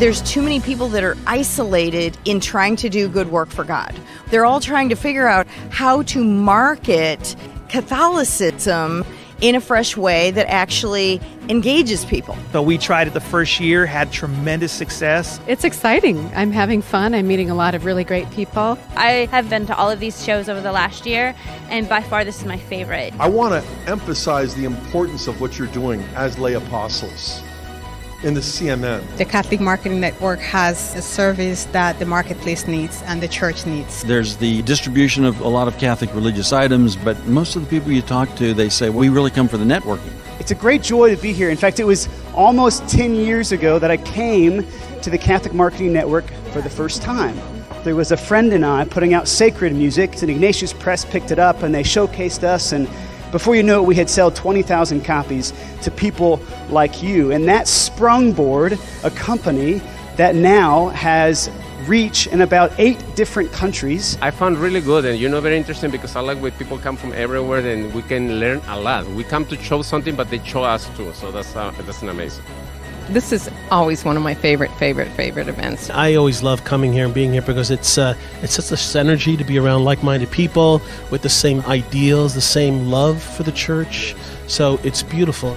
there's too many people that are isolated in trying to do good work for God. They're all trying to figure out how to market Catholicism in a fresh way that actually engages people. So we tried it the first year, had tremendous success. It's exciting. I'm having fun. I'm meeting a lot of really great people. I have been to all of these shows over the last year, and by far this is my favorite. I want to emphasize the importance of what you're doing as lay apostles in the CMN. The Catholic Marketing Network has a service that the marketplace needs and the church needs. There's the distribution of a lot of Catholic religious items, but most of the people you talk to, they say, we really come for the networking. It's a great joy to be here. In fact, it was almost 10 years ago that I came to the Catholic Marketing Network for the first time. There was a friend and I putting out sacred music, and Ignatius Press picked it up and they showcased us and before you know it, we had sold 20,000 copies to people like you. And that sprungboard a company that now has reach in about eight different countries. I found really good and you know very interesting because I like when people come from everywhere and we can learn a lot. We come to show something, but they show us too. So that's uh, that's amazing. This is always one of my favorite, favorite, favorite events. I always love coming here and being here because it's uh, it's such a synergy to be around like-minded people with the same ideals, the same love for the church. So it's beautiful.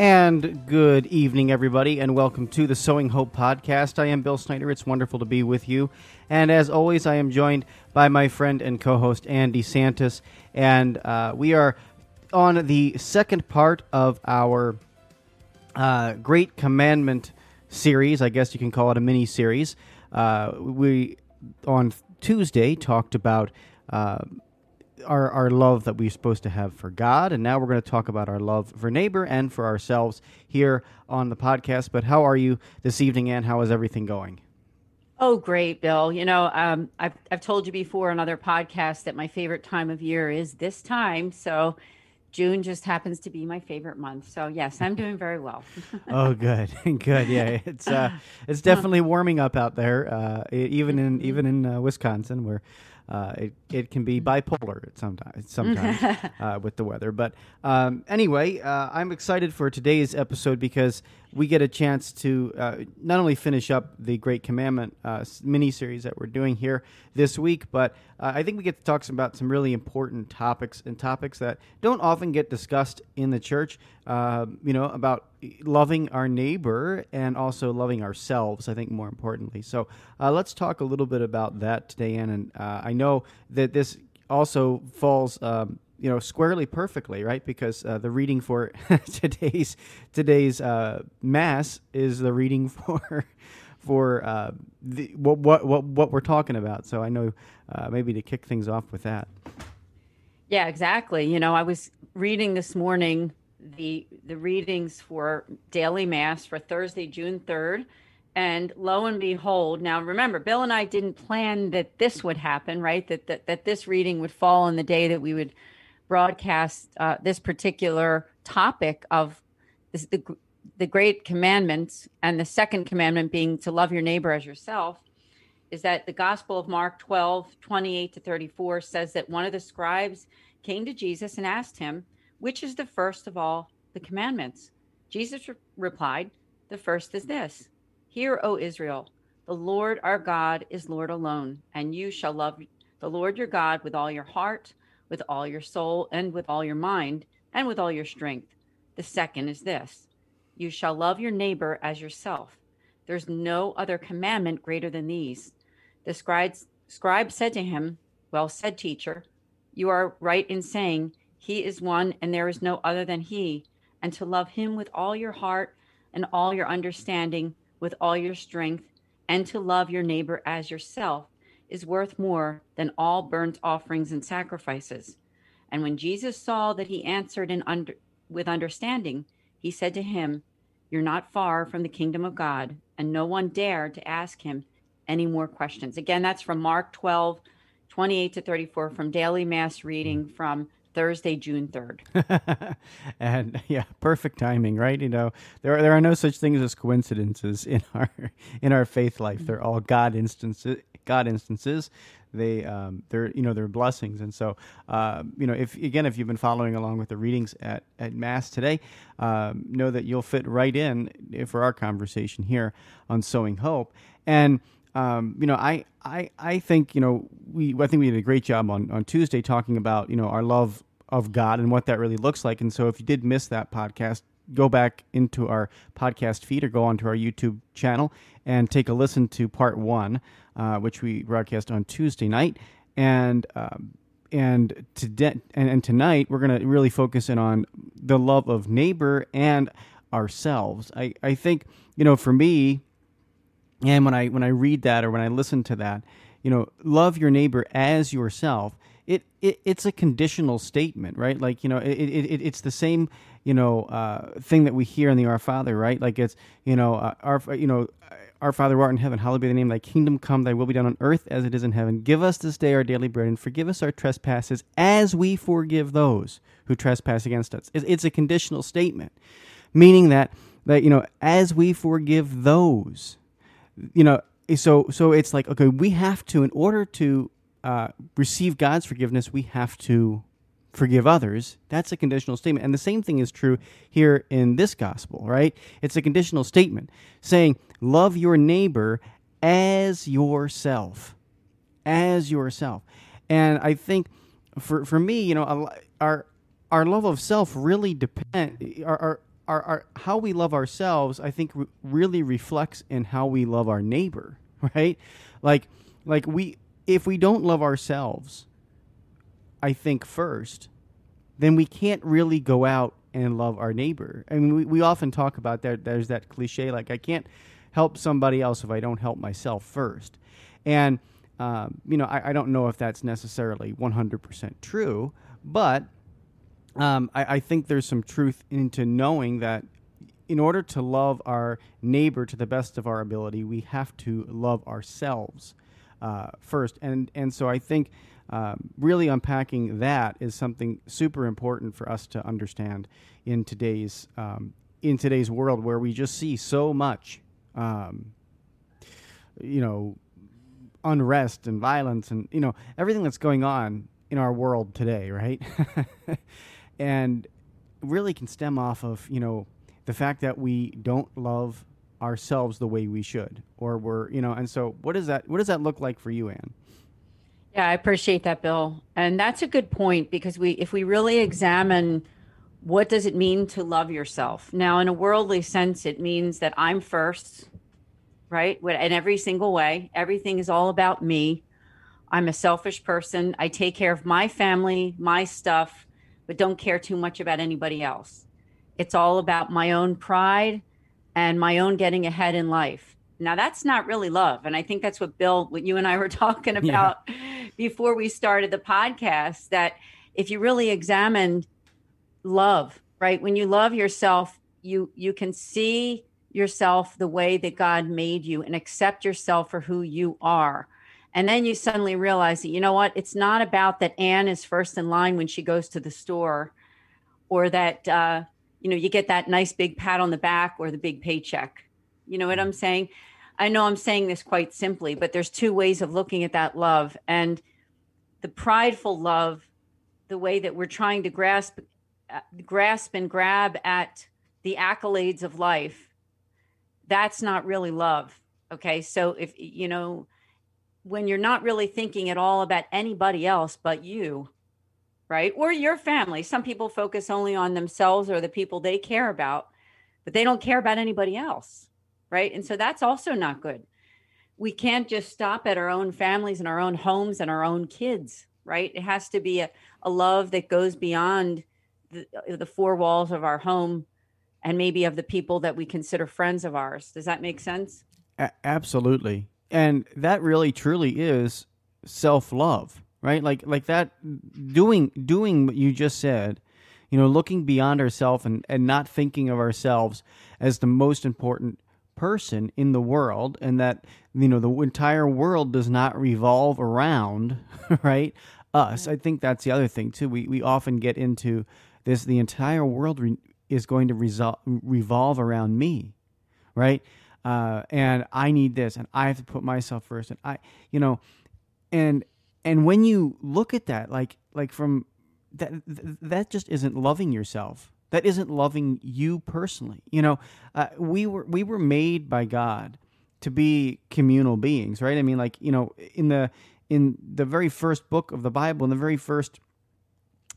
And good evening, everybody, and welcome to the Sowing Hope podcast. I am Bill Snyder. It's wonderful to be with you. And as always, I am joined by my friend and co host, Ann DeSantis. And uh, we are on the second part of our uh, Great Commandment series. I guess you can call it a mini series. Uh, we, on Tuesday, talked about. Our, our love that we're supposed to have for God. And now we're going to talk about our love for neighbor and for ourselves here on the podcast. But how are you this evening, Ann? How is everything going? Oh, great, Bill. You know, um, I've, I've told you before on other podcasts that my favorite time of year is this time. So June just happens to be my favorite month. So yes, I'm doing very well. oh, good, good. Yeah, it's uh, it's definitely warming up out there, uh, even in even in uh, Wisconsin, where uh, it, it can be bipolar sometimes sometimes uh, with the weather. But um, anyway, uh, I'm excited for today's episode because we get a chance to uh, not only finish up the Great Commandment uh, mini series that we're doing here this week, but uh, I think we get to talk about some really important topics and topics that don't often get discussed in the church. Uh, you know, about loving our neighbor and also loving ourselves. I think more importantly. So uh, let's talk a little bit about that today, Ann. And uh, I know that this also falls. Um, you know squarely perfectly right? Because uh, the reading for today's today's uh, mass is the reading for for uh, the, what, what what what we're talking about. So i know uh, maybe to kick things off with that. Yeah exactly. You know i was reading this morning the the readings for daily mass for thursday june 3rd And lo and behold, now remember, Bill and I didn't plan that this would happen, right? That that, that this reading would fall on the day that we would broadcast uh, this particular topic of this, the the great commandments, and the second commandment being to love your neighbor as yourself. Is that the Gospel of Mark 12, 28 to 34 says that one of the scribes came to Jesus and asked him, Which is the first of all the commandments? Jesus re- replied, The first is this Hear, O Israel, the Lord our God is Lord alone, and you shall love the Lord your God with all your heart, with all your soul, and with all your mind, and with all your strength. The second is this You shall love your neighbor as yourself. There's no other commandment greater than these. The scribe, scribe said to him, Well said, teacher. You are right in saying, He is one, and there is no other than He, and to love Him with all your heart and all your understanding with all your strength, and to love your neighbor as yourself is worth more than all burnt offerings and sacrifices. And when Jesus saw that he answered in under, with understanding, he said to him, You're not far from the kingdom of God. And no one dared to ask him any more questions. Again, that's from Mark 12, 28 to 34, from Daily Mass reading hmm. from Thursday, June 3rd. and yeah, perfect timing, right? You know, there are, there are no such things as coincidences in our in our faith life. Mm-hmm. They're all God instances. God instances. They um, they're you know they're blessings, and so uh, you know if again if you've been following along with the readings at at Mass today, um, know that you'll fit right in for our conversation here on sowing hope and um, you know, I, I, I think, you know, we, I think we did a great job on, on Tuesday talking about, you know, our love of God and what that really looks like. And so if you did miss that podcast, go back into our podcast feed or go onto our YouTube channel and take a listen to part one, uh, which we broadcast on Tuesday night. And, um, and today and, and tonight we're going to really focus in on the love of neighbor and ourselves. I, I think, you know, for me, and when I when I read that or when I listen to that, you know, love your neighbor as yourself. It, it it's a conditional statement, right? Like you know, it, it it's the same you know uh, thing that we hear in the Our Father, right? Like it's you know uh, our you know our Father who art in heaven, hallowed be thy name. Thy kingdom come. Thy will be done on earth as it is in heaven. Give us this day our daily bread, and forgive us our trespasses, as we forgive those who trespass against us. It's a conditional statement, meaning that that you know as we forgive those you know, so so it's like okay, we have to in order to uh, receive God's forgiveness, we have to forgive others. That's a conditional statement, and the same thing is true here in this gospel, right? It's a conditional statement saying, "Love your neighbor as yourself, as yourself," and I think for for me, you know, our our love of self really depend our, our our, our how we love ourselves, I think, re- really reflects in how we love our neighbor, right? Like, like we, if we don't love ourselves, I think first, then we can't really go out and love our neighbor. I mean, we, we often talk about that. There's that cliche, like I can't help somebody else if I don't help myself first. And um, you know, I, I don't know if that's necessarily 100% true, but um, I, I think there's some truth into knowing that in order to love our neighbor to the best of our ability, we have to love ourselves uh, first. And and so I think um, really unpacking that is something super important for us to understand in today's um, in today's world where we just see so much, um, you know, unrest and violence and you know everything that's going on in our world today, right? and really can stem off of you know the fact that we don't love ourselves the way we should or we're you know and so what does that what does that look like for you anne yeah i appreciate that bill and that's a good point because we if we really examine what does it mean to love yourself now in a worldly sense it means that i'm first right in every single way everything is all about me i'm a selfish person i take care of my family my stuff but don't care too much about anybody else. It's all about my own pride and my own getting ahead in life. Now that's not really love. And I think that's what Bill, what you and I were talking about yeah. before we started the podcast, that if you really examined love, right? When you love yourself, you you can see yourself the way that God made you and accept yourself for who you are. And then you suddenly realize that, you know what? It's not about that Anne is first in line when she goes to the store or that, uh, you know, you get that nice big pat on the back or the big paycheck. You know what I'm saying? I know I'm saying this quite simply, but there's two ways of looking at that love. And the prideful love, the way that we're trying to grasp, Uh, grasp and grab at the accolades of life, that's not really love. Okay. So if, you know, when you're not really thinking at all about anybody else but you, right? Or your family. Some people focus only on themselves or the people they care about, but they don't care about anybody else, right? And so that's also not good. We can't just stop at our own families and our own homes and our own kids, right? It has to be a, a love that goes beyond the, uh, the four walls of our home and maybe of the people that we consider friends of ours. Does that make sense? A- absolutely. And that really truly is self-love, right? Like like that doing doing what you just said, you know, looking beyond ourselves and and not thinking of ourselves as the most important person in the world and that you know the entire world does not revolve around right us i think that's the other thing too we we often get into this the entire world re- is going to resol- revolve around me, right? Uh, and I need this, and I have to put myself first, and I, you know, and and when you look at that, like like from that that just isn't loving yourself. That isn't loving you personally. You know, uh, we were we were made by God to be communal beings, right? I mean, like you know, in the in the very first book of the Bible, in the very first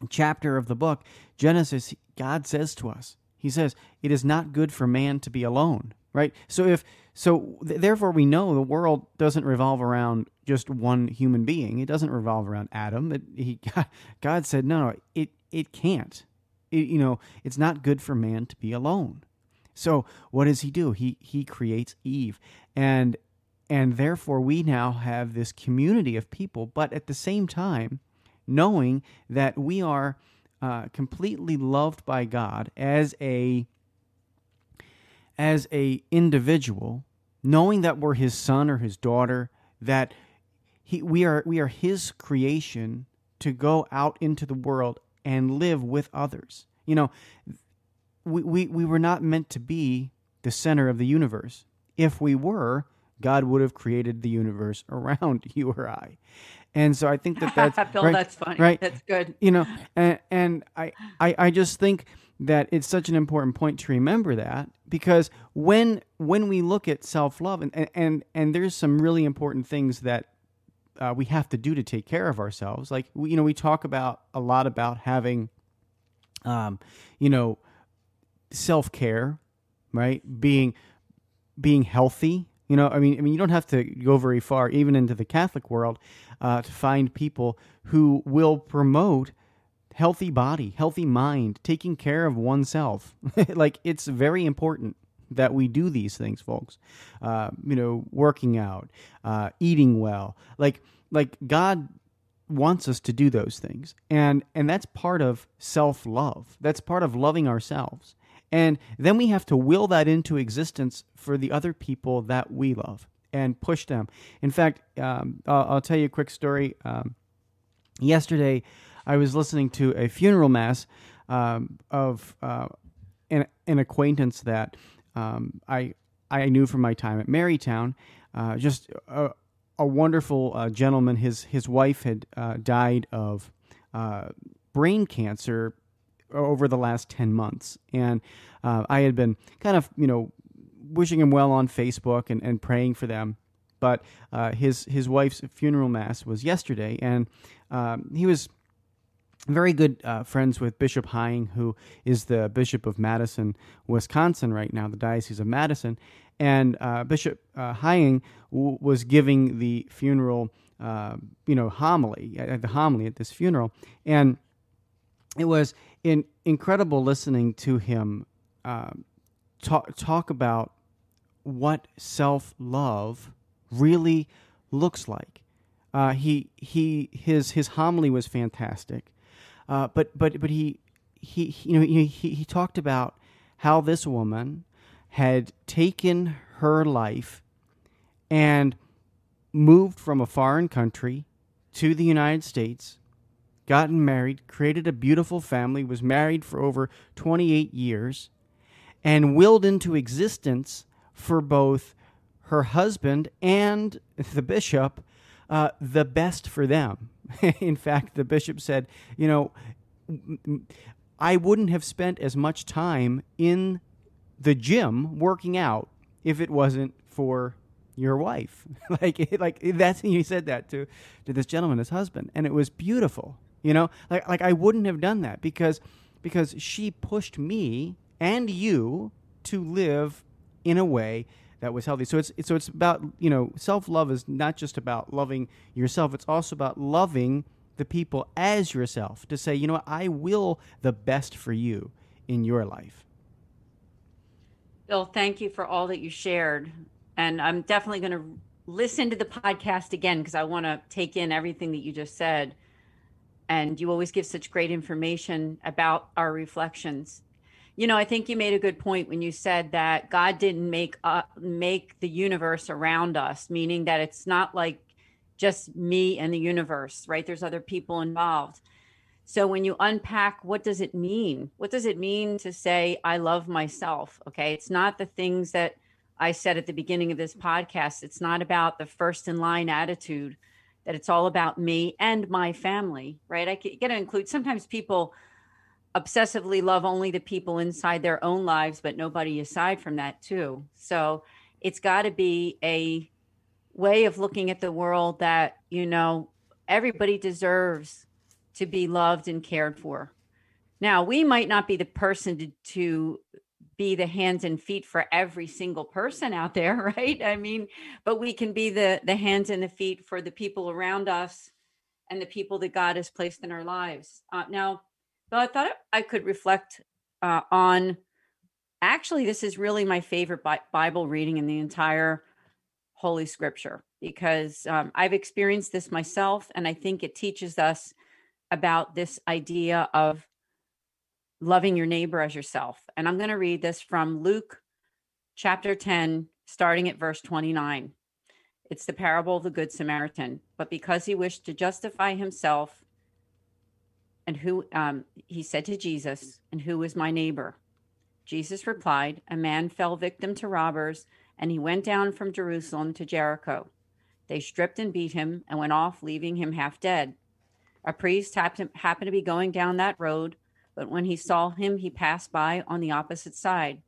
chapter of the book, Genesis, God says to us, He says, It is not good for man to be alone, right? So if so th- therefore we know the world doesn't revolve around just one human being. It doesn't revolve around Adam. It, he, God said, no, no, it it can't. It, you know, it's not good for man to be alone. So what does he do? He he creates Eve, and and therefore we now have this community of people. But at the same time, knowing that we are uh, completely loved by God as a as a individual, knowing that we're His son or His daughter, that he, we are we are His creation to go out into the world and live with others. You know, we, we, we were not meant to be the center of the universe. If we were, God would have created the universe around you or I. And so I think that that's Bill, right, that's funny. Right? That's good. You know, and, and I, I I just think that it's such an important point to remember that because when when we look at self love and, and and there's some really important things that uh, we have to do to take care of ourselves. Like we, you know, we talk about a lot about having, um, you know, self care, right? Being being healthy. You know, I mean, I mean, you don't have to go very far, even into the Catholic world, uh, to find people who will promote healthy body, healthy mind, taking care of oneself. like it's very important that we do these things, folks. Uh, you know, working out, uh, eating well. Like like God wants us to do those things, and and that's part of self love. That's part of loving ourselves. And then we have to will that into existence for the other people that we love and push them. In fact, um, I'll, I'll, tell you a quick story. Um, yesterday, I was listening to a funeral mass um, of uh, an, an, acquaintance that um, I I knew from my time at Marytown. Uh, just a, a wonderful uh, gentleman. His his wife had uh, died of uh, brain cancer over the last 10 months. And uh, I had been kind of, you know, wishing him well on Facebook and, and praying for them. But uh, his, his wife's funeral mass was yesterday, and um, he was very good uh, friends with Bishop Hying, who is the Bishop of Madison, Wisconsin, right now, the Diocese of Madison. And uh, Bishop uh, Hying w- was giving the funeral, uh, you know, homily, uh, the homily at this funeral. And it was in, incredible listening to him uh, talk, talk about what self love really looks like. Uh, he he his his homily was fantastic, uh, but but but he he you know he he talked about how this woman had taken her life and moved from a foreign country to the United States, gotten married, created a beautiful family, was married for over 28 years, and willed into existence for both her husband and the bishop uh, the best for them. In fact, the bishop said, You know, I wouldn't have spent as much time in the gym working out if it wasn't for your wife. like, like that's he said that to to this gentleman, his husband, and it was beautiful. You know, like like I wouldn't have done that because because she pushed me and you to live in a way that was healthy. So it's so it's about you know self love is not just about loving yourself. It's also about loving the people as yourself. To say you know what, I will the best for you in your life. Bill, thank you for all that you shared, and I'm definitely going to listen to the podcast again because I want to take in everything that you just said. And you always give such great information about our reflections you know, I think you made a good point when you said that God didn't make uh, make the universe around us, meaning that it's not like just me and the universe, right? There's other people involved. So when you unpack what does it mean? What does it mean to say I love myself? Okay? It's not the things that I said at the beginning of this podcast. It's not about the first in line attitude that it's all about me and my family, right? I get to include sometimes people obsessively love only the people inside their own lives, but nobody aside from that, too. So it's got to be a way of looking at the world that, you know, everybody deserves to be loved and cared for. Now, we might not be the person to, to be the hands and feet for every single person out there, right? I mean, but we can be the the hands and the feet for the people around us and the people that God has placed in our lives. Uh, now, so I thought I could reflect uh, on actually, this is really my favorite Bible reading in the entire Holy Scripture because um, I've experienced this myself, and I think it teaches us about this idea of loving your neighbor as yourself. And I'm going to read this from Luke chapter 10, starting at verse 29. It's the parable of the Good Samaritan. But because he wished to justify himself, and who, um, he said to Jesus, and who is my neighbor? Jesus replied, A man fell victim to robbers, and he went down from Jerusalem to Jericho. They stripped and beat him and went off, leaving him half dead. A priest happened to be going down that road, but when he saw him, he passed by on the opposite side.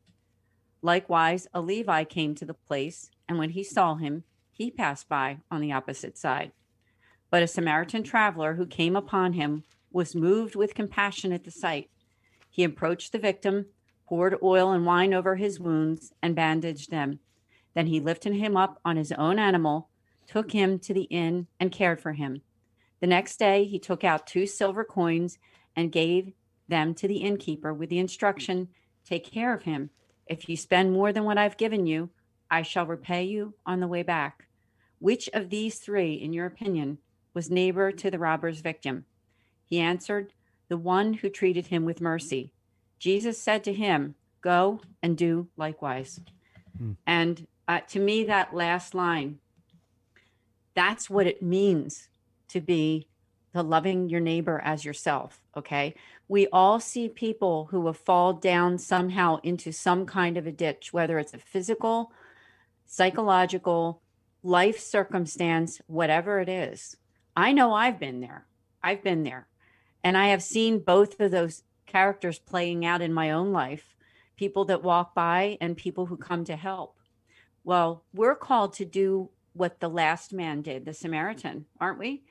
Likewise, a Levi came to the place, and when he saw him, he passed by on the opposite side. But a Samaritan traveler who came upon him was moved with compassion at the sight. He approached the victim, poured oil and wine over his wounds, and bandaged them. Then he lifted him up on his own animal, took him to the inn, and cared for him. The next day, he took out two silver coins and gave them to the innkeeper with the instruction Take care of him. If you spend more than what I've given you, I shall repay you on the way back. Which of these three, in your opinion, was neighbor to the robber's victim? He answered, The one who treated him with mercy. Jesus said to him, Go and do likewise. Hmm. And uh, to me, that last line, that's what it means to be the loving your neighbor as yourself. Okay. We all see people who have fallen down somehow into some kind of a ditch, whether it's a physical, psychological, life circumstance, whatever it is. I know I've been there. I've been there. And I have seen both of those characters playing out in my own life people that walk by and people who come to help. Well, we're called to do what the last man did, the Samaritan, aren't we?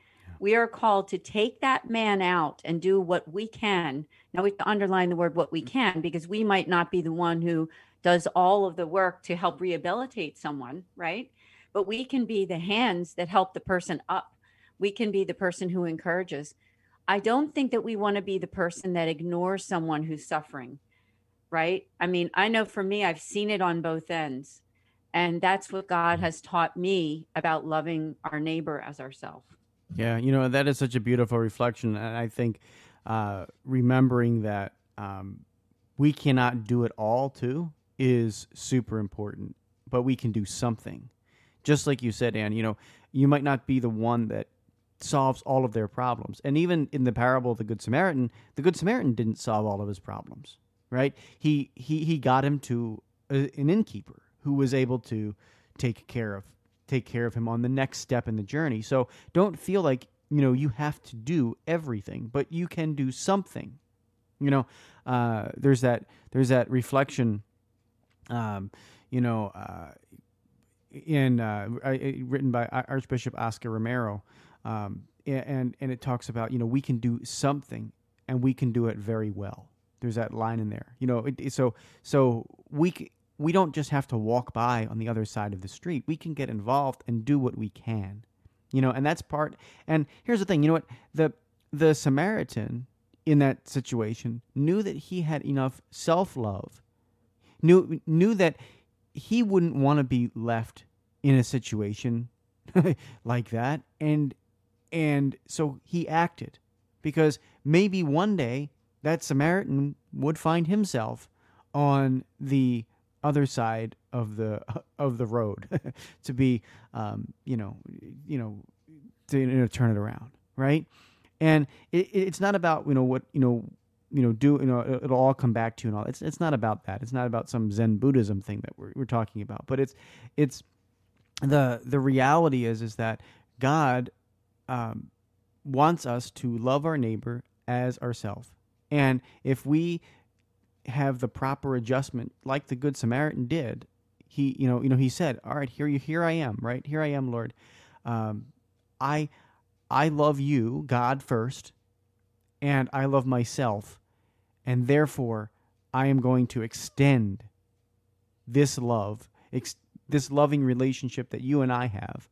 We are called to take that man out and do what we can. Now we underline the word what we mm. can because we might not be the one who does all of the work to help mm. rehabilitate someone, right? But we can be the hands that help the person up. We can be the person who encourages. I don't think that we want to be the person that ignores someone who's suffering, right? I mean, I know for me, I've seen it on both ends. And that's what God mm. has taught me about loving our neighbor as ourselves. Yeah, you know, that is such a beautiful reflection. And I think uh, remembering that um, we cannot do it all, too. is super important, but we can do something. Just like you said, Anne, you know, you might not be the one that solves all of their problems. And even in the parable of the Good Samaritan, the Good Samaritan didn't solve all of his problems, right? He he he got him to an innkeeper who was able to take care of take care of him on the next step in the journey. So don't feel like you know you have to do everything, but you can do something. You know, uh, there's that there's that reflection. Um, you know, uh, in uh, written by Archbishop Oscar Romero, um, and and it talks about you know we can do something and we can do it very well. There's that line in there. You know, it, so so we we don't just have to walk by on the other side of the street. We can get involved and do what we can. You know, and that's part. And here's the thing. You know what the the Samaritan in that situation knew that he had enough self love, knew knew that he wouldn't want to be left in a situation like that, and and so he acted because maybe one day that Samaritan would find himself on the other side of the of the road to be um, you know you know to you know, turn it around right? And it, it's not about you know what you know you know do you know it'll all come back to you and all. It's it's not about that. It's not about some zen buddhism thing that we're, we're talking about. But it's it's the the reality is is that god um, wants us to love our neighbor as ourselves and if we have the proper adjustment like the good samaritan did he you know you know he said all right here you here i am right here i am lord um, i i love you god first and i love myself and therefore I am going to extend this love, ex- this loving relationship that you and I have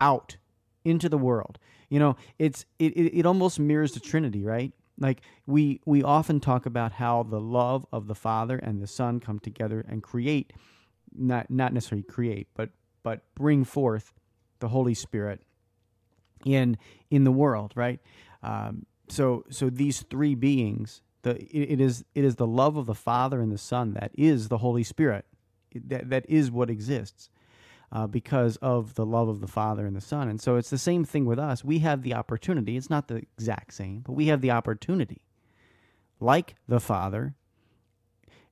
out into the world. You know, it's it, it, it almost mirrors the Trinity, right? Like we we often talk about how the love of the Father and the Son come together and create not not necessarily create, but but bring forth the Holy Spirit in in the world, right? Um, so so these three beings the it is it is the love of the Father and the Son that is the Holy Spirit. That that is what exists. Uh, because of the love of the Father and the Son. And so it's the same thing with us. We have the opportunity, it's not the exact same, but we have the opportunity, like the Father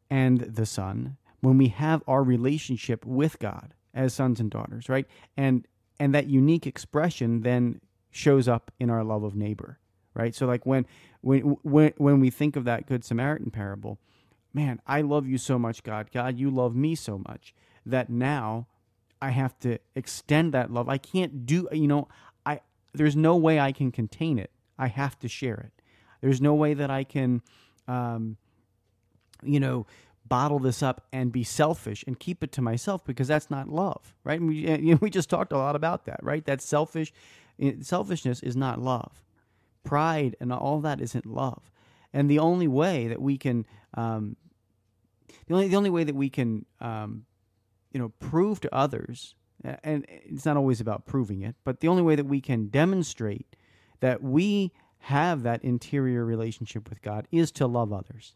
and the Son, when we have our relationship with God as sons and daughters, right? And and that unique expression then shows up in our love of neighbor right? So like when when when when we think of that good Samaritan parable, man, I love you so much, God. God, you love me so much that now I have to extend that love. I can't do you know, I there's no way I can contain it. I have to share it. There's no way that I can um you know, bottle this up and be selfish and keep it to myself because that's not love, right? we, you know, we just talked a lot about that, right? That selfish selfishness is not love pride and all that isn't love. And the only way that we can, um, the only the only way that we can, um, you know, prove to others, and it's not always about proving it, but the only way that we can demonstrate that we have that interior relationship with God is to love others.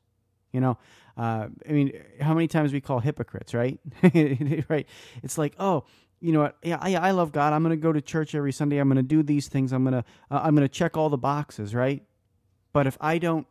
You know, uh, I mean, how many times we call hypocrites, right? right? It's like, oh, you know what? Yeah, I, I love God. I'm going to go to church every Sunday. I'm going to do these things. I'm going to uh, I'm going to check all the boxes, right? But if I don't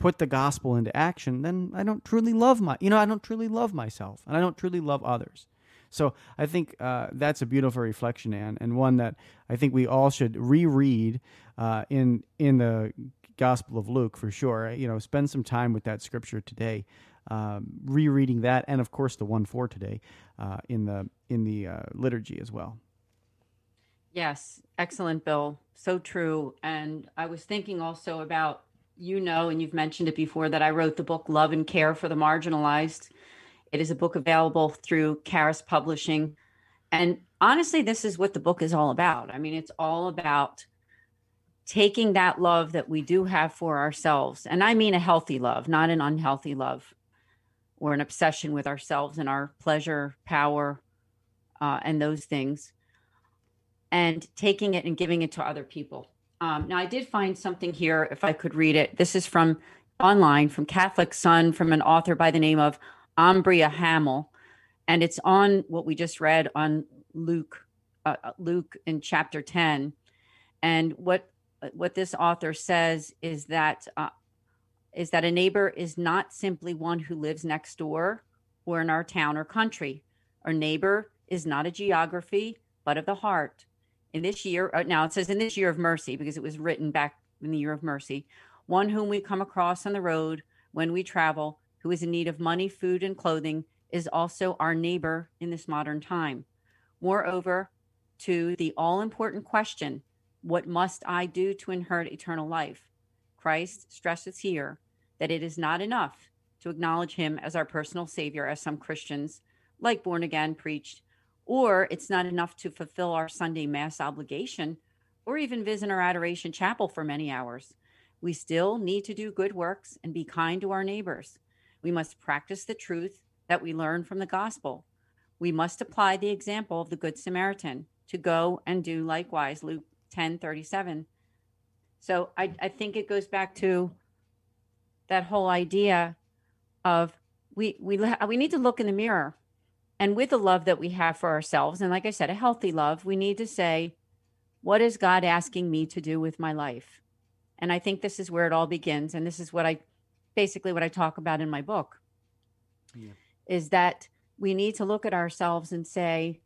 put the gospel into action, then I don't truly love my you know I don't truly love myself, and I don't truly love others. So I think uh, that's a beautiful reflection, Anne, and one that I think we all should reread uh, in in the Gospel of Luke for sure. You know, spend some time with that scripture today um, rereading that, and of course the one for today uh, in the in the uh, liturgy as well. Yes, excellent, Bill. So true. And I was thinking also about you know, and you've mentioned it before that I wrote the book Love and Care for the Marginalized. It is a book available through Charis Publishing. And honestly, this is what the book is all about. I mean, it's all about taking that love that we do have for ourselves, and I mean a healthy love, not an unhealthy love, or an obsession with ourselves and our pleasure, power, uh, and those things, and taking it and giving it to other people. Um, now, I did find something here, if I could read it. This is from online from Catholic Sun from an author by the name of Umbria Hamel, and it's on what we just read on Luke, uh, Luke in chapter 10. And what what this author says is that uh, is that a neighbor is not simply one who lives next door or in our town or country. Our neighbor is not a geography, but of the heart. In this year, uh, now it says in this year of mercy because it was written back in the year of mercy, one whom we come across on the road when we travel, who is in need of money, food, and clothing, is also our neighbor in this modern time. Moreover, to the all important question, what must I do to inherit eternal life? Christ stresses here that it is not enough to acknowledge him as our personal savior, as some Christians, like born again, preached, or it's not enough to fulfill our Sunday Mass obligation or even visit our adoration chapel for many hours. We still need to do good works and be kind to our neighbors. We must practice the truth that we learn from the gospel. We must apply the example of the Good Samaritan to go and do likewise. Luke 10 37. So I, I think it goes back to that whole idea of we we we need to look in the mirror and with the love that we have for ourselves and like i said a healthy love we need to say what is god asking me to do with my life? And i think this is where it all begins and this is what i basically what i talk about in my book. Yeah. is that we need to look at ourselves and say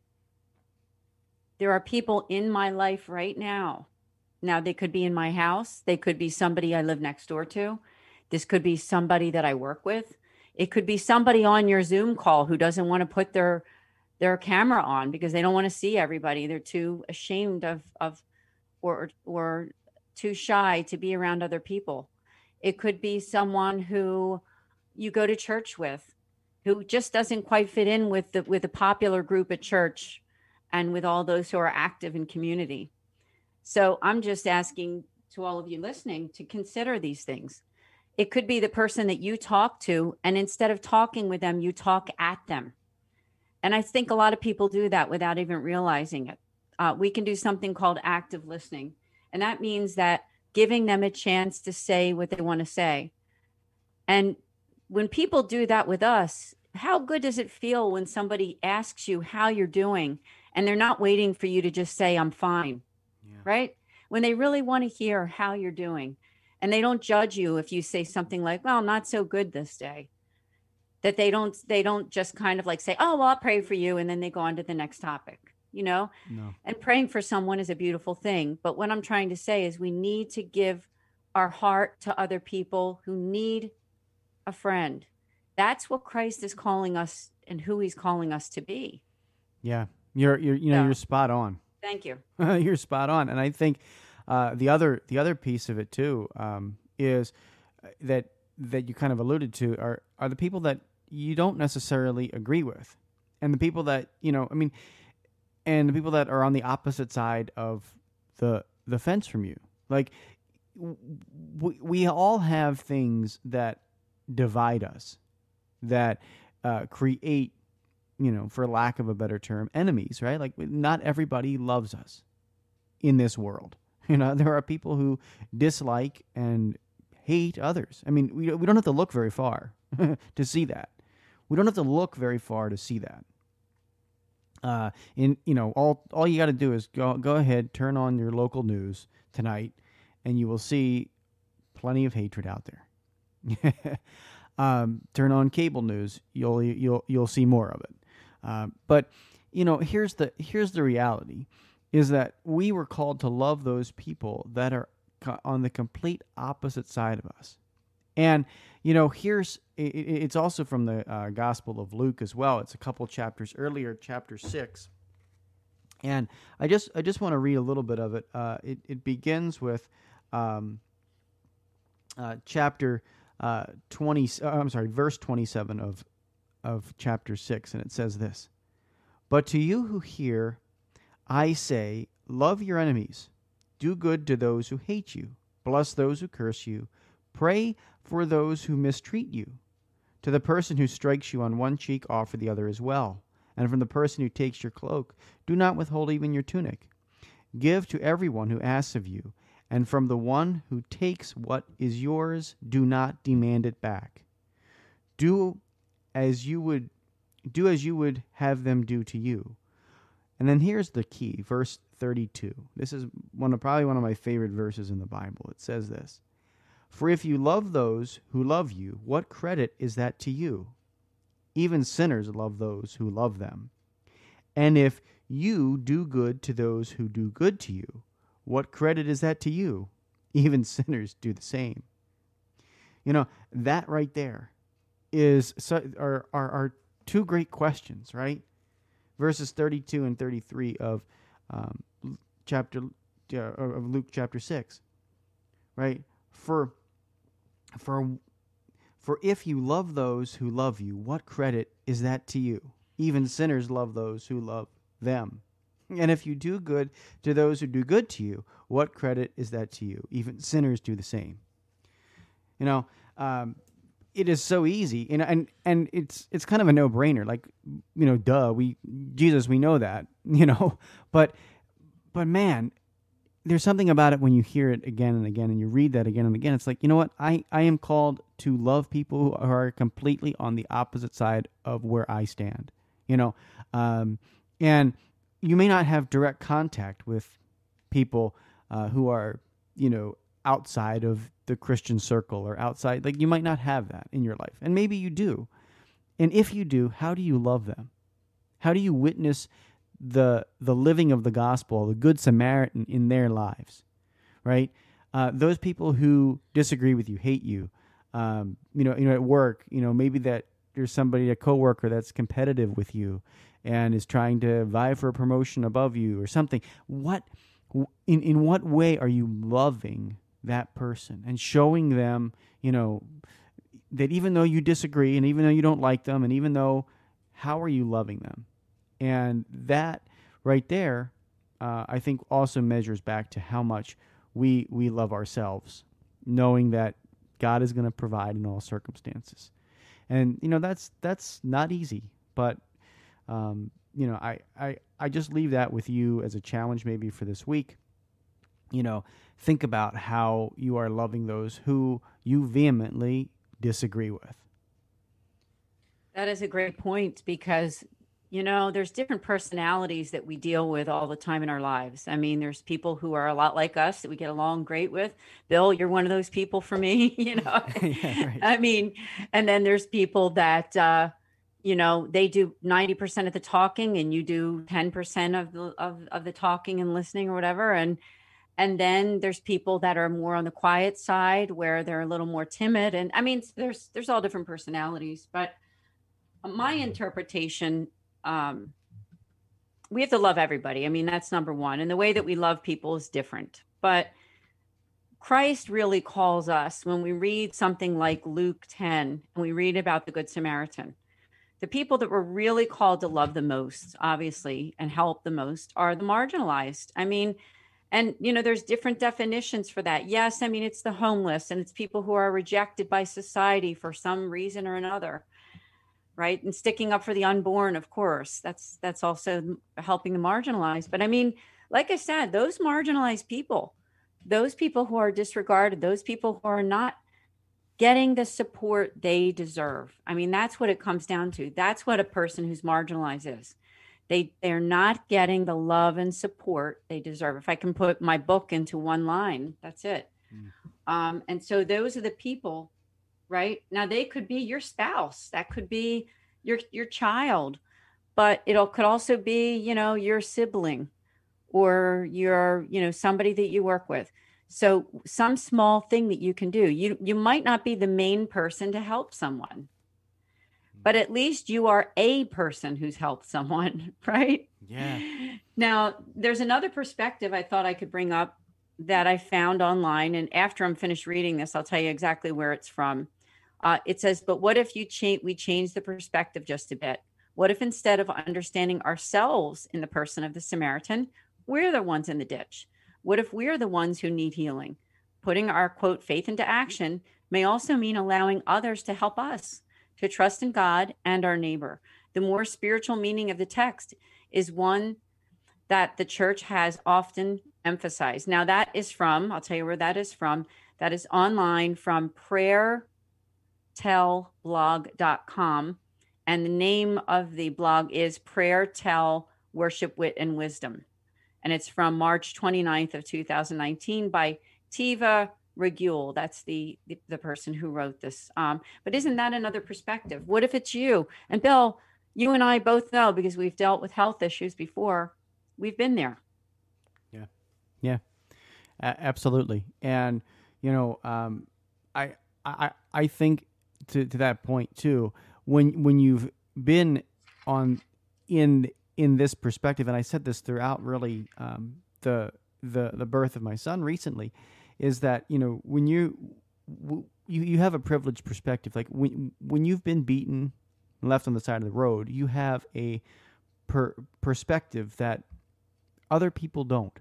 there are people in my life right now. Now they could be in my house. They could be somebody i live next door to. This could be somebody that I work with. It could be somebody on your Zoom call who doesn't want to put their their camera on because they don't want to see everybody. They're too ashamed of of or or too shy to be around other people. It could be someone who you go to church with who just doesn't quite fit in with the with a popular group at church and with all those who are active in community. So I'm just asking to all of you listening to consider these things. It could be the person that you talk to, and instead of talking with them, you talk at them. And I think a lot of people do that without even realizing it. Uh, we can do something called active listening. And that means that giving them a chance to say what they want to say. And when people do that with us, how good does it feel when somebody asks you how you're doing and they're not waiting for you to just say, I'm fine, yeah. right? When they really want to hear how you're doing and they don't judge you if you say something like well not so good this day. That they don't they don't just kind of like say oh well i'll pray for you and then they go on to the next topic you know? No. and praying for someone is a beautiful thing but what i'm trying to say is we need to give our heart to other people who need a friend. That's what christ is calling us and who he's calling us to be. Yeah. You're you're you know yeah. you're spot on. Thank you. You're spot on and i think uh, the other the other piece of it too um, is uh, that that you kind of alluded to are are the people that you don't necessarily agree with, and the people that you know. I mean, and the people that are on the opposite side of the the fence from you. Like we we all have things that divide us, that uh, create, you know, for lack of a better term, enemies. Right? Like not everybody loves us in this world You know, there are people who dislike and hate others. I mean, we, we don't have to look very far to see that. We don't have to look very far to see that. Uh, in you know, all all you got to do is go go ahead, turn on your local news tonight, and you will see plenty of hatred out there. um, turn on cable news, you'll you'll you'll see more of it. Uh, but you know, here's the here's the reality is that we were called to love those people that are on the complete opposite side of us. And, you know, here's it's also from the uh, Gospel of Luke as well. It's a couple chapters earlier, chapter 6. And I just I just want to read a little bit of it. Uh, it, it begins with um, uh, chapter uh, 20, uh, I'm sorry, verse 27 of, of chapter 6. And it says this But to you who hear, I say, love your enemies, do good to those who hate you, bless those who curse you, pray for those who mistreat you. To the person who strikes you on one cheek, offer the other as well. And from the person who takes your cloak, do not withhold even your tunic. Give to everyone who asks of you, and from the one who takes what is yours, do not demand it back. Do as you would do as you would have them do to you. And then here's the key, verse 32. This is one of probably one of my favorite verses in the Bible. It says this: "For if you love those who love you, what credit is that to you? Even sinners love those who love them. And if you do good to those who do good to you, what credit is that to you? Even sinners do the same." You know, that right there is are, are, are two great questions, right? Verses 32 and 33 of um, chapter uh, of Luke chapter 6, right? For for for if you love those who love you, what credit is that to you? Even sinners love those who love them. And if you do good to those who do good to you, what credit is that to you? Even sinners do the same. You know, um, it is so easy, and and and it's it's kind of a no brainer. Like, you know, duh, we Jesus, we know that, you know, but but man, there's something about it when you hear it again and again, and you read that again and again. It's like, you know what? I I am called to love people who are completely on the opposite side of where I stand. You know, um, and you may not have direct contact with people uh, who are, you know, outside of the Christian circle or outside. Like you might not have that in your life, and maybe you do. And if you do, how do you love them? How do you witness the the living of the gospel, the good Samaritan in their lives? Right? Uh, those people who disagree with you, hate you, um, you know, you know, at work, you know, maybe that there's somebody, a coworker that's competitive with you and is trying to vie for a promotion above you or something. What in in what way are you loving that person and showing them, you know, that even though you disagree and even though you don't like them and even though how are you loving them? And that right there, uh, I think also measures back to how much we we love ourselves, knowing that God is going to provide in all circumstances. And you know that's that's not easy, but um, you know I, I I just leave that with you as a challenge maybe for this week. You know, think about how you are loving those who you vehemently disagree with. That is a great point because you know there's different personalities that we deal with all the time in our lives i mean there's people who are a lot like us that we get along great with bill you're one of those people for me you know yeah, right. i mean and then there's people that uh you know they do 90% of the talking and you do 10% of the of, of the talking and listening or whatever and and then there's people that are more on the quiet side where they're a little more timid and i mean there's there's all different personalities but my interpretation um we have to love everybody. I mean that's number one and the way that we love people is different but christ really calls us when we read something like luke 10 and we read about the good samaritan the people that were really called to love the most obviously and help the most are the marginalized. I mean and you know there's different definitions for that. Yes i mean it's the homeless and it's people who are rejected by society for some reason or another right? And sticking up for the unborn of course. That's that's also helping the marginalized but i mean like i said those marginalized people those people who are disregarded those people who are not getting the support they deserve. I mean that's what it comes down to. That's what a person who's marginalized is they they're not getting the love and support they deserve. If i can put my book into one line that's it. Mm. um, and so those are the people right? Now they could be your spouse. That could be your your child. But it could also be you know your sibling or your you know somebody that you work with. So some small thing that you can do. You you might not be the main person to help someone but at least you are a person who's helped someone, right? Yeah. Now, there's another perspective I thought I could bring up that I found online. And after I'm finished reading this, I'll tell you exactly where it's from. Uh, it says, But what if you change, we change the perspective just a bit? What if instead of understanding ourselves in the person of the Samaritan, we're the ones in the ditch? What if we're the ones who need healing? Putting our quote faith into action may also mean allowing others to help us to trust in God and our neighbor. The more spiritual meaning of the text is one that the church has often emphasized. Now, that is from, I'll tell you where that is from. That is online from praytellblog.com. And the name of the blog is Prayer, Tell, Worship, Wit, and Wisdom. And it's from March 29th of 2019 by Teva Regule. That's the, the, the person who wrote this. Um, but isn't that another perspective? What if it's you? And Bill, you and I both know because we've dealt with health issues before. We've been there. Yeah. Yeah. Absolutely. And you know, um, I I I think to to that point too. When when you've been on in in this perspective, and I said this throughout really um, the the the birth of my son recently, is that you know when you you you have a privileged perspective. Like when when you've been beaten, and left on the side of the road, you have a per, perspective that other people don't.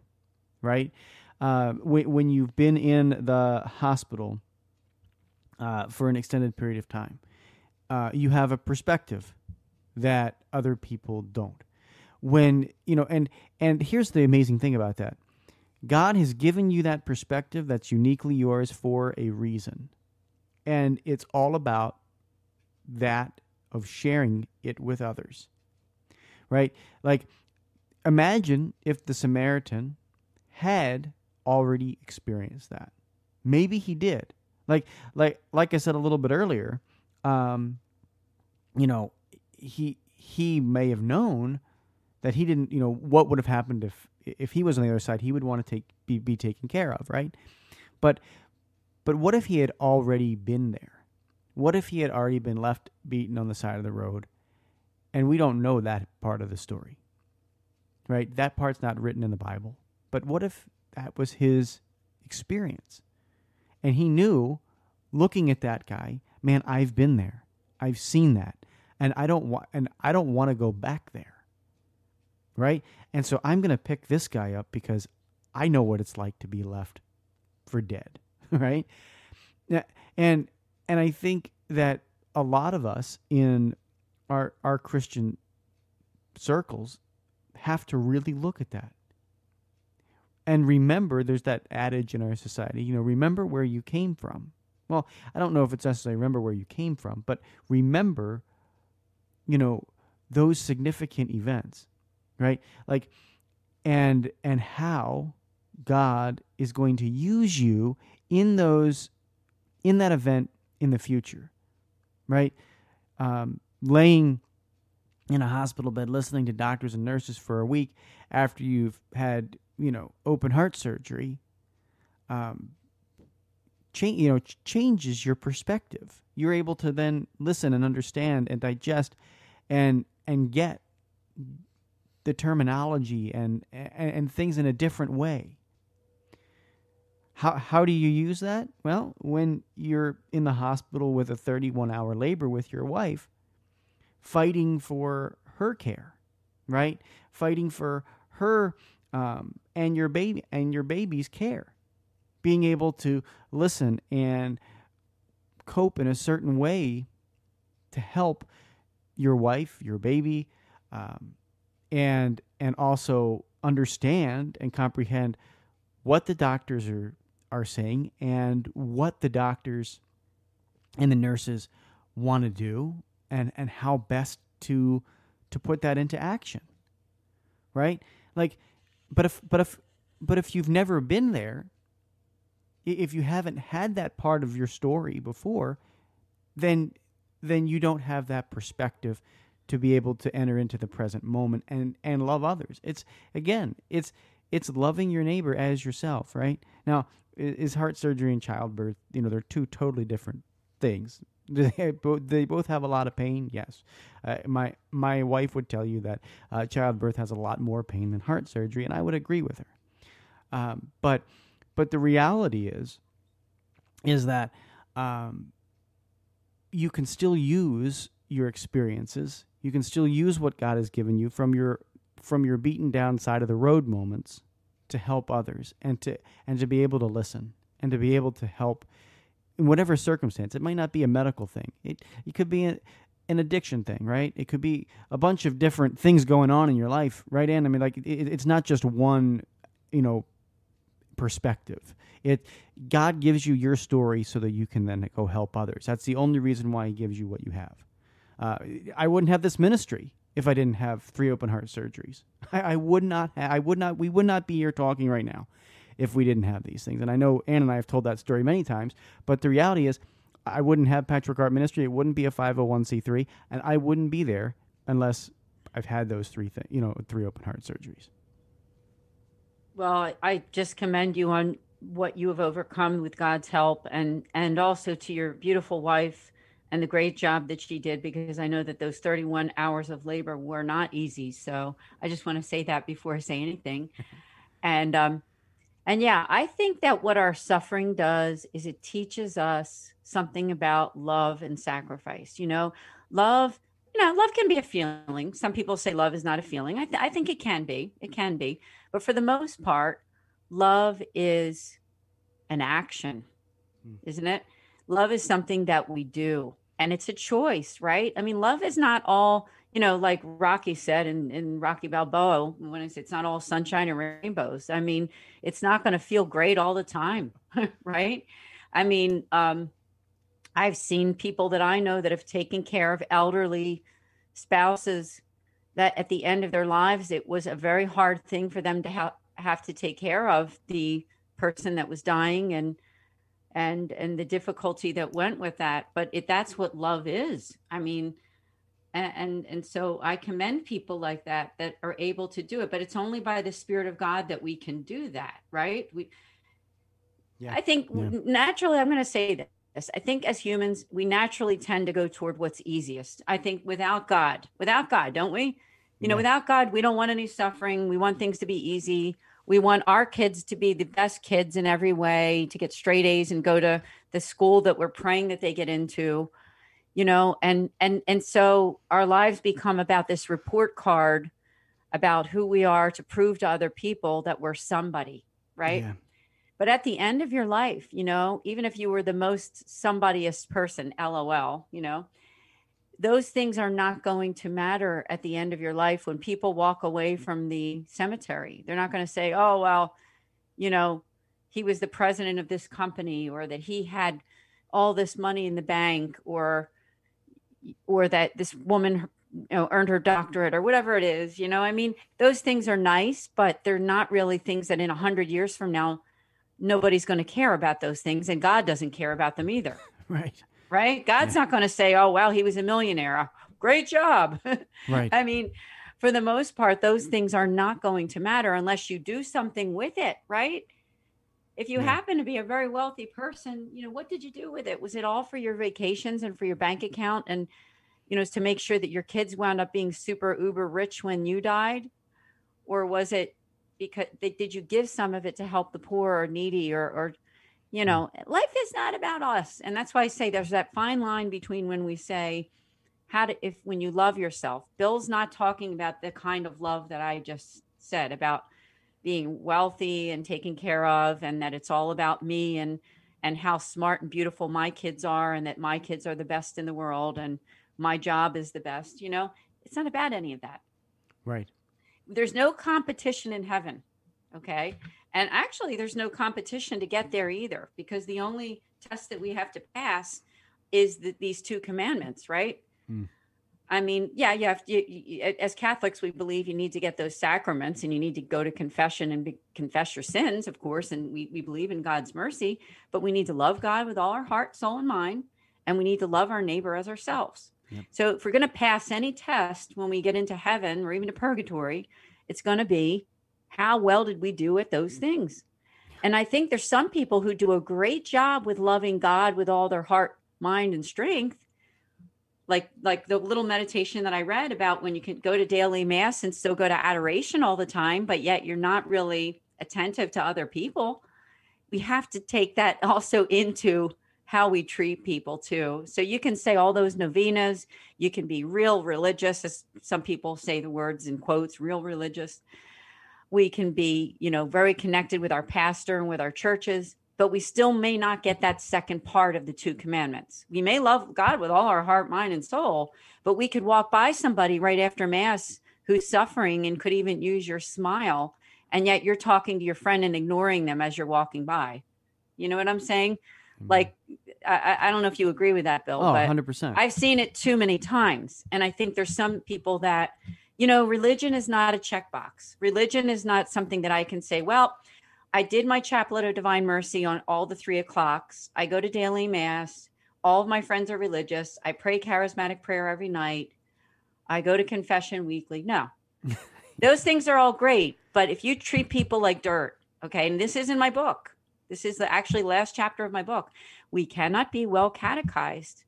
Right? Uh, when when you've been in the hospital uh, for an extended period of time, uh, you have a perspective that other people don't. When you know, and and here's the amazing thing about that God has given you that perspective that's uniquely yours for a reason. And it's all about that of sharing it with others. Right? Like, imagine if the Samaritan had already experienced that. Maybe he did. Like, like, like I said a little bit earlier, um, you know, he he may have known that he didn't, you know, what would have happened if if he was on the other side, he would want to take be, be taken care of, right? But but what if he had already been there? What if he had already been left beaten on the side of the road? And we don't know that part of the story. Right? That part's not written in the Bible. But what if that was his experience? And he knew looking at that guy, man, I've been there. I've seen that. And I don't want and I don't want to go back there right? And so I'm going to pick this guy up because I know what it's like to be left for dead, right? And and I think that a lot of us in our our Christian circles have to really look at that. And remember there's that adage in our society, you know, remember where you came from. Well, I don't know if it's necessarily remember where you came from, but remember you know those significant events right? Like, and and how God is going to use you in those in that event in the future, right? Um, laying in a hospital bed, listening to doctors and nurses for a week after you've had you know open heart surgery, um, change you know ch- changes your perspective. You're able to then listen and understand and digest and and get the terminology and, and, and things in a different way. How, how do you use that? Well, when you're in the hospital with a 31 hour labor with your wife, fighting for her care, right? Fighting for her um, and your baby and your baby's care. Being able to listen and cope in a certain way to help your wife, your baby, um, and and also understand and comprehend what the doctors are are saying and what the doctors and the nurses want to do and and how best to to put that into action right? Like but if but if but if you've never been there if you haven't had that part of your story before then then you don't have that perspective to be able to enter into the present moment and and love others. It's again, it's it's loving your neighbor as yourself, right? Now, is heart surgery and childbirth, you know, they're two totally different things. They both, they both have a lot of pain. Yes, uh, my my wife would tell you that uh, childbirth has a lot more pain than heart surgery, and I would agree with her. Um, but but the reality is is that um, you can still use your experiences you can still use what God has given you from your from your beaten down side of the road moments to help others and to and to be able to listen and to be able to help in whatever circumstance. It might not be a medical thing. It it could be a, an addiction thing, right? It could be a bunch of different things going on in your life, right? And I mean, like it, it's not just one, you know, perspective. It God gives you your story so that you can then go help others. That's the only reason why He gives you what you have. Uh, I wouldn't have this ministry if I didn't have three open heart surgeries. I, I would not. Ha- I would not. We would not be here talking right now if we didn't have these things. And I know Ann and I have told that story many times. But the reality is, I wouldn't have Patchwork Heart Ministry. It wouldn't be a five hundred one c three, and I wouldn't be there unless I've had those three things. You know, three open heart surgeries. Well, I just commend you on what you have overcome with God's help and and also to your beautiful wife and the great job that she did because I know that those 31 hours of labor were not easy. So I just want to say that before I say anything. and um and yeah, I think that what our suffering does is it teaches us something about love and sacrifice. You know, love, you know, love can be a feeling. Some people say love is not a feeling. I, th- I think it can be. It can be. But for the most part, love is an action, isn't it? Love is something that we do and it's a choice, right? I mean, love is not all, you know, like Rocky said in, in Rocky Balboa, when I say it's not all sunshine and rainbows. I mean, it's not going to feel great all the time, right? I mean, um, I've seen people that I know that have taken care of elderly spouses that at the end of their lives, it was a very hard thing for them to ha- have to take care of the person that was dying and and and the difficulty that went with that but it that's what love is. I mean and, and and so i commend people like that that are able to do it but it's only by the spirit of god that we can do that right? We yeah. i think Yeah. naturally i'm going to say this i think as humans we naturally tend to go toward what's easiest. I think without god without god don't we? You know without god we don't want any suffering we want things to be easy we want our kids to be the best kids in every way to get straight a's and go to the school that we're praying that they get into you know and and and so our lives become about this report card about who we are to prove to other people that we're somebody right Yeah. but at the end of your life you know even if you were the most somebodyest person lol you know those things are not going to matter at the end of your life when people walk away mm. from the cemetery. They're not going to say, oh, well, you know, he was the president of this company or that he had all this money in the bank or or that this woman you know earned her doctorate or whatever it is you know i mean those things are nice but they're not really things that in a hundred years from now nobody's going to care about those things and god doesn't care about them either Right. Right? God's not going to say, "Oh, well, he was a millionaire. Oh, great job." Right. I mean, for the most part, those things are not going to matter unless you do something with it, right? If you Yeah. happen to be a very wealthy person, you know, what did you do with it? Was it all for your vacations and for your bank account and you know, to make sure that your kids wound up being super uber rich when you died? Or was it because did you give some of it to help the poor or needy or or you hmm. know life is not about us. And that's why i say there's that fine line between when we say how to if when you love yourself. Bill's not talking about the kind of love that i just said about being wealthy and taken care of and that it's all about me and and how smart and beautiful my kids are and that my kids are the best in the world and my job is the best you know? It's not about any of that. Right. there's no competition in heaven okay and actually there's no competition to get there either because the only test that we have to pass is the, these two commandments right? Hmm. i mean yeah you have you, you, as catholics we believe you need to get those sacraments and you need to go to confession and be, confess your sins of course and we, we believe in god's mercy but we need to love god with all our heart soul and mind and we need to love our neighbor as ourselves. So if we're going to pass any test when we get into heaven or even to purgatory, it's going to be how well did we do at those mm-hmm. things? And I think there's some people who do a great job with loving God with all their heart, mind, and strength. Like like the little meditation that I read about when you can go to daily mass and still go to adoration all the time, but yet you're not really attentive to other people. We have to take that also into how we treat people too. So you can say all those novenas, you can be real religious, as some people say the words in quotes, real religious. We can be, you know, very connected with our pastor and with our churches, but we still may not get that second part of the two commandments. We may love God with all our heart, mind, and soul, but we could walk by somebody right after Mass who's suffering and could even use your smile. And yet you're talking to your friend and ignoring them as you're walking by. You know what I'm saying? Like I, I don't know if you agree with that, Bill. Oh, but 100%. I've seen it too many times, and I think there's some people that, you know, religion is not a checkbox. Religion is not something that I can say, well, I did my chaplet of divine mercy on all the three o'clocks. I go to daily mass. All of my friends are religious. I pray charismatic prayer every night. I go to confession weekly. No, those things are all great. But if you treat people like dirt, okay, and this is in my book, this is the actually last chapter of my book. We cannot be well catechized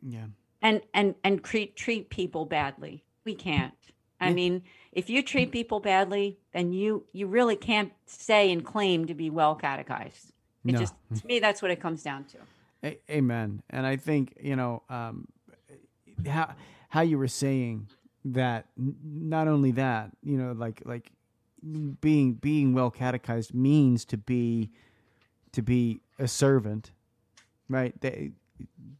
Yeah. and and and treat treat people badly. We can't. I Yeah. mean, if you treat people badly, then you you really can't say and claim to be well catechized. It No. just to me that's what it comes down to. A- amen. And I think you know um, how how you were saying that. n- Not only that, you know, like like being being well catechized means to be to be a servant, right? They,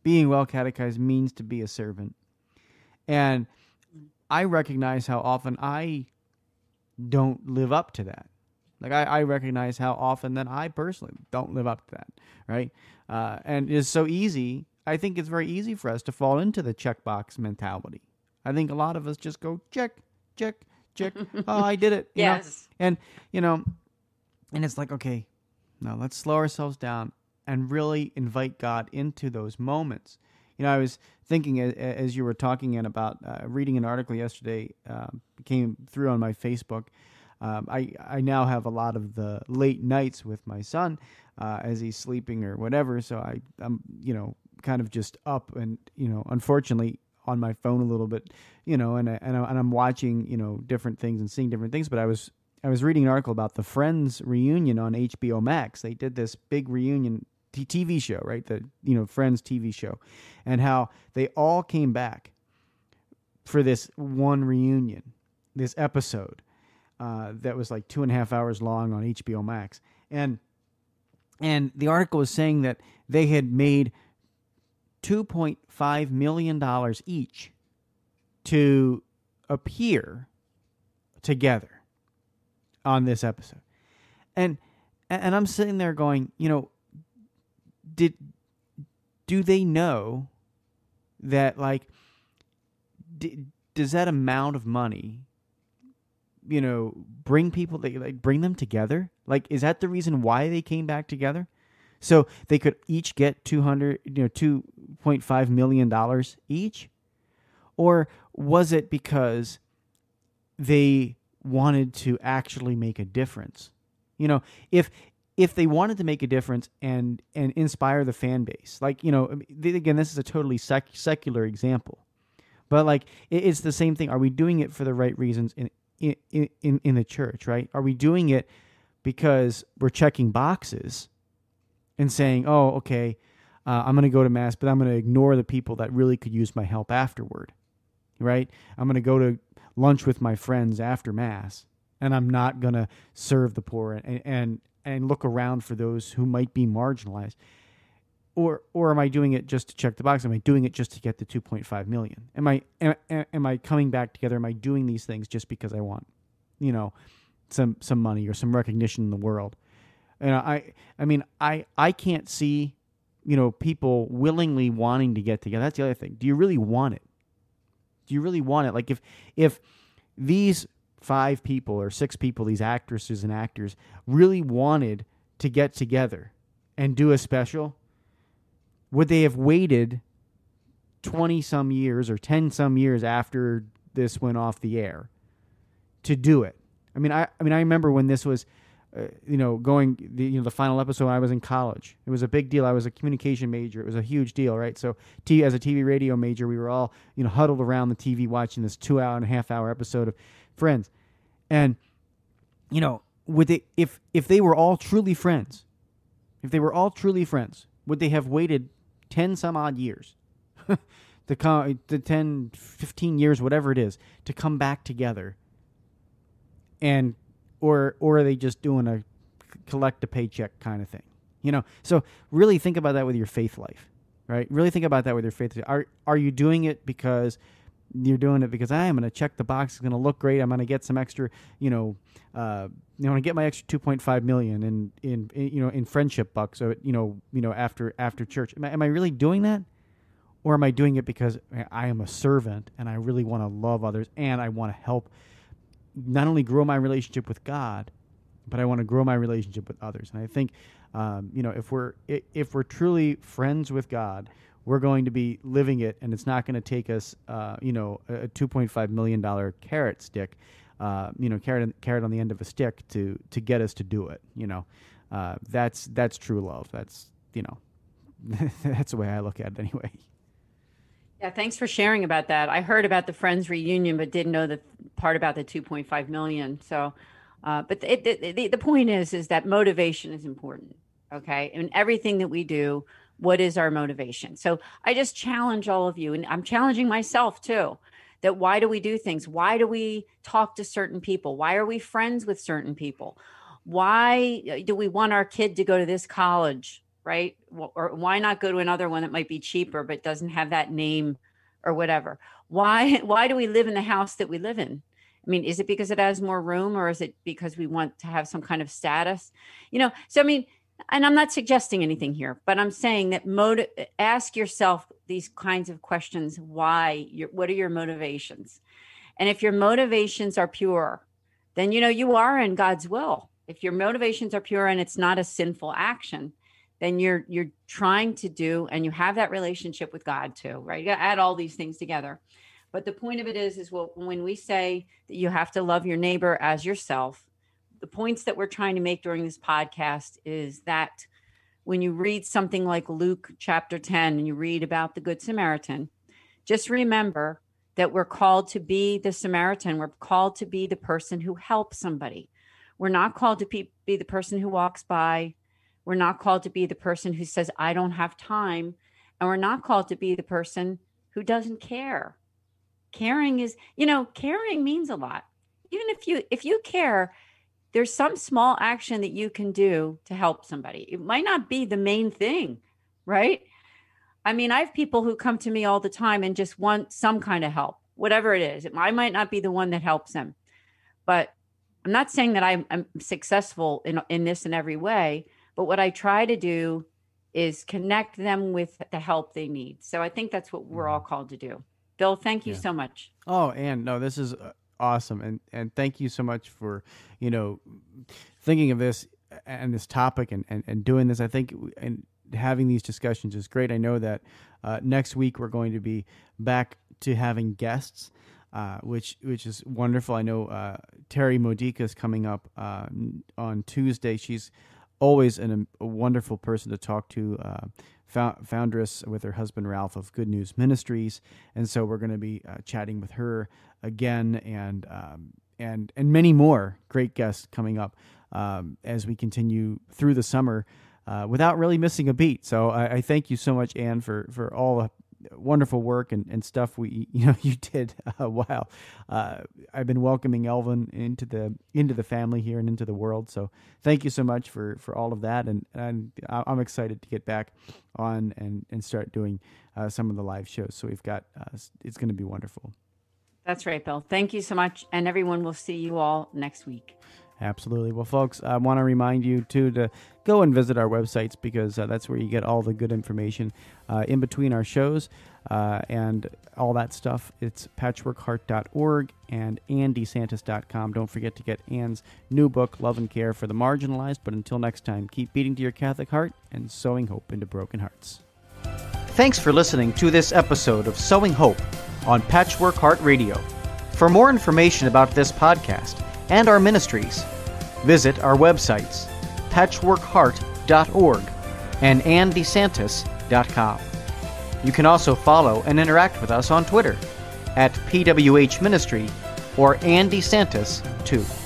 being well catechized means to be a servant, and I recognize how often I don't live up to that. Like I, I recognize how often that I personally don't live up to that, right? Uh, and it's so easy. I think it's very easy for us to fall into the checkbox mentality. I think a lot of us just go check, check, check. oh, I did it. you know? Yes. And you know, and it's like okay, now let's slow ourselves down and really invite God into those moments. You know, I was thinking as, you were talking and about uh, reading an article yesterday uh, came through on my Facebook. Um, I I now have a lot of the late nights with my son uh, as he's sleeping or whatever. So I I'm you know kind of just up and you know unfortunately on my phone a little bit, you know, and I, and, I, and I'm watching you know different things and seeing different things. But I was I was reading an article about the Friends reunion on HBO Max. They did this big reunion t- TV show, right? The you know Friends TV show, and how they all came back for this one reunion, this episode uh, that was like two and a half hours long on HBO Max, and and the article was saying that they had made two point five million dollars each to appear together on this episode, and and I'm sitting there going, you know, did do they know that like d- does that amount of money you know bring people they like bring them together? Like is that the reason why they came back together? So they could each get 200 you know 2.5 million dollars each? Or was it because they wanted to actually make a difference? You know if if they wanted to make a difference and and inspire the fan base like you know again this is a totally sec- secular example but like it, it's the same thing. Are we doing it for the right reasons in in, in in the church right? Are we doing it because we're checking boxes and saying oh okay uh, i'm going to go to mass but i'm going to ignore the people that really could use my help afterward right? I'm going to go to lunch with my friends after mass and i'm not going to serve the poor and and and look around for those who might be marginalized or or am I doing it just to check the box? Am I doing it just to get the 2.5 million? Am I am, am I coming back together? Am I doing these things just because I want, you know, some some money or some recognition in the world? And I I mean I I can't see, you know, people willingly wanting to get together. That's the other thing. Do you really want it? Do you really want it? Like if if these five people or six people, these actresses and actors, really wanted to get together and do a special, would they have waited 20 some years or 10 some years after this went off the air to do it? I mean, I, I mean, I remember when this was, uh, you know, going, the, you know, the final episode I was in college. It was a big deal. I was a communication major. It was a huge deal, right? So, t- as a TV radio major, we were all, you know, huddled around the TV watching this two hour and a half hour episode of Friends. And, you know, would they, if, if they were all truly friends, if they were all truly friends, would they have waited 10 some odd years to come, the 10, 15 years, whatever it is, to come back together? And, or, or are they just doing a collect a paycheck kind of thing? You know, so really think about that with your faith life, right? Really think about that with your faith. Are, are you doing it because you're doing it because I am going to check the box. It's going to look great. I'm going to get some extra, you know, uh, you know, to get my extra 2.5 million in, in, in, you know, in friendship bucks. So, you know, you know, after, after church, am I, am I really doing that? Or am I doing it because I am a servant and I really want to love others and I want to help not only grow my relationship with God, but I want to grow my relationship with others. And I think, um, you know, if we're if we're truly friends with God, we're going to be living it, and it's not going to take us, uh, you know, a two point five million dollar carrot stick, uh, you know, carrot carrot on the end of a stick to to get us to do it. You know, uh, that's that's true love. That's you know, that's the way I look at it anyway. Yeah, thanks for sharing about that. I heard about the Friends reunion, but didn't know the part about the 2.5 million. So, uh, but it, the, the point is, is that motivation is important. Okay. And everything that we do, what is our motivation? So I just challenge all of you, and I'm challenging myself too, that why do we do things? Why do we talk to certain people? Why are we friends with certain people? Why uh, do we want our kid to go to this college? Right. Or why not go to another one that might be cheaper, but doesn't have that name or whatever? Why, why do we live in the house that we live in? I mean, is it because it has more room or is it because we want to have some kind of status? You know, so I mean, and I'm not suggesting anything here, but I'm saying that motive, ask yourself these kinds of questions. Why? Your, what are your motivations? And if your motivations are pure, then you know you are in God's will. If your motivations are pure and it's not a sinful action, then you're you're trying to do and you have that relationship with God too, right? You got to add all these things together. But the point of it is, is well, when we say that you have to love your neighbor as yourself, the points that we're trying to make during this podcast is that when you read something like Luke chapter 10 and you read about the Good Samaritan, just remember that we're called to be the Samaritan. We're called to be the person who helps somebody. We're not called to be, the person who walks by. We're not called to be the person who says, I don't have time. And we're not called to be the person who doesn't care. Caring is, you know, caring means a lot. Even if you if you care, there's some small action that you can do to help somebody. It might not be the main thing, right? I mean, I have people who come to me all the time and just want some kind of help, whatever it is. I might not be the one that helps them, but I'm not saying that I'm, I'm successful in, in this in every way. But what I try to do is connect them with the help they need. So I think that's what we're all mm-hmm. called to do. Bill, thank you yeah. so much. Oh, and no, this is uh, awesome and and thank you so much for you know thinking of this and this topic and and, and doing this i think and having these discussions is great i know that uh, next week we're going to be back to having guests uh, which which is wonderful. I know uh, Terry Modica is coming up uh, on Tuesday. She's always an, a wonderful person to talk to, uh, foundress with her husband Ralph of Good News Ministries, and so we're going to be uh, chatting with her again, and um, and and many more great guests coming up um, as we continue through the summer. Uh, without really missing a beat. So I, I, thank you so much, Ann, for, for all the wonderful work and, and stuff we you know you did a while. Uh, I've been welcoming Elvin into the into the family here and into the world. So thank you so much for for all of that, and and I'm excited to get back on and and start doing uh, some of the live shows. So we've got uh, it's going to be wonderful. That's right, Bill. Thank you so much. And everyone will see you all next week. Absolutely. Well, folks, I want to remind you too to go and visit our websites because uh, that's where you get all the good information uh, in between our shows uh, and all that stuff. It's patchworkheart.org and andesantis.com. Don't forget to get Ann's new book, Love and Care for the Marginalized. But until next time, keep beating to your Catholic heart and sowing hope into broken hearts. Thanks for listening to this episode of Sowing Hope on Patchwork Heart Radio. For more information about this podcast and our ministries, visit our websites patchworkheart.org and andesantis.com. You can also follow and interact with us on Twitter at PWH Ministry or Ann DeSantis 2.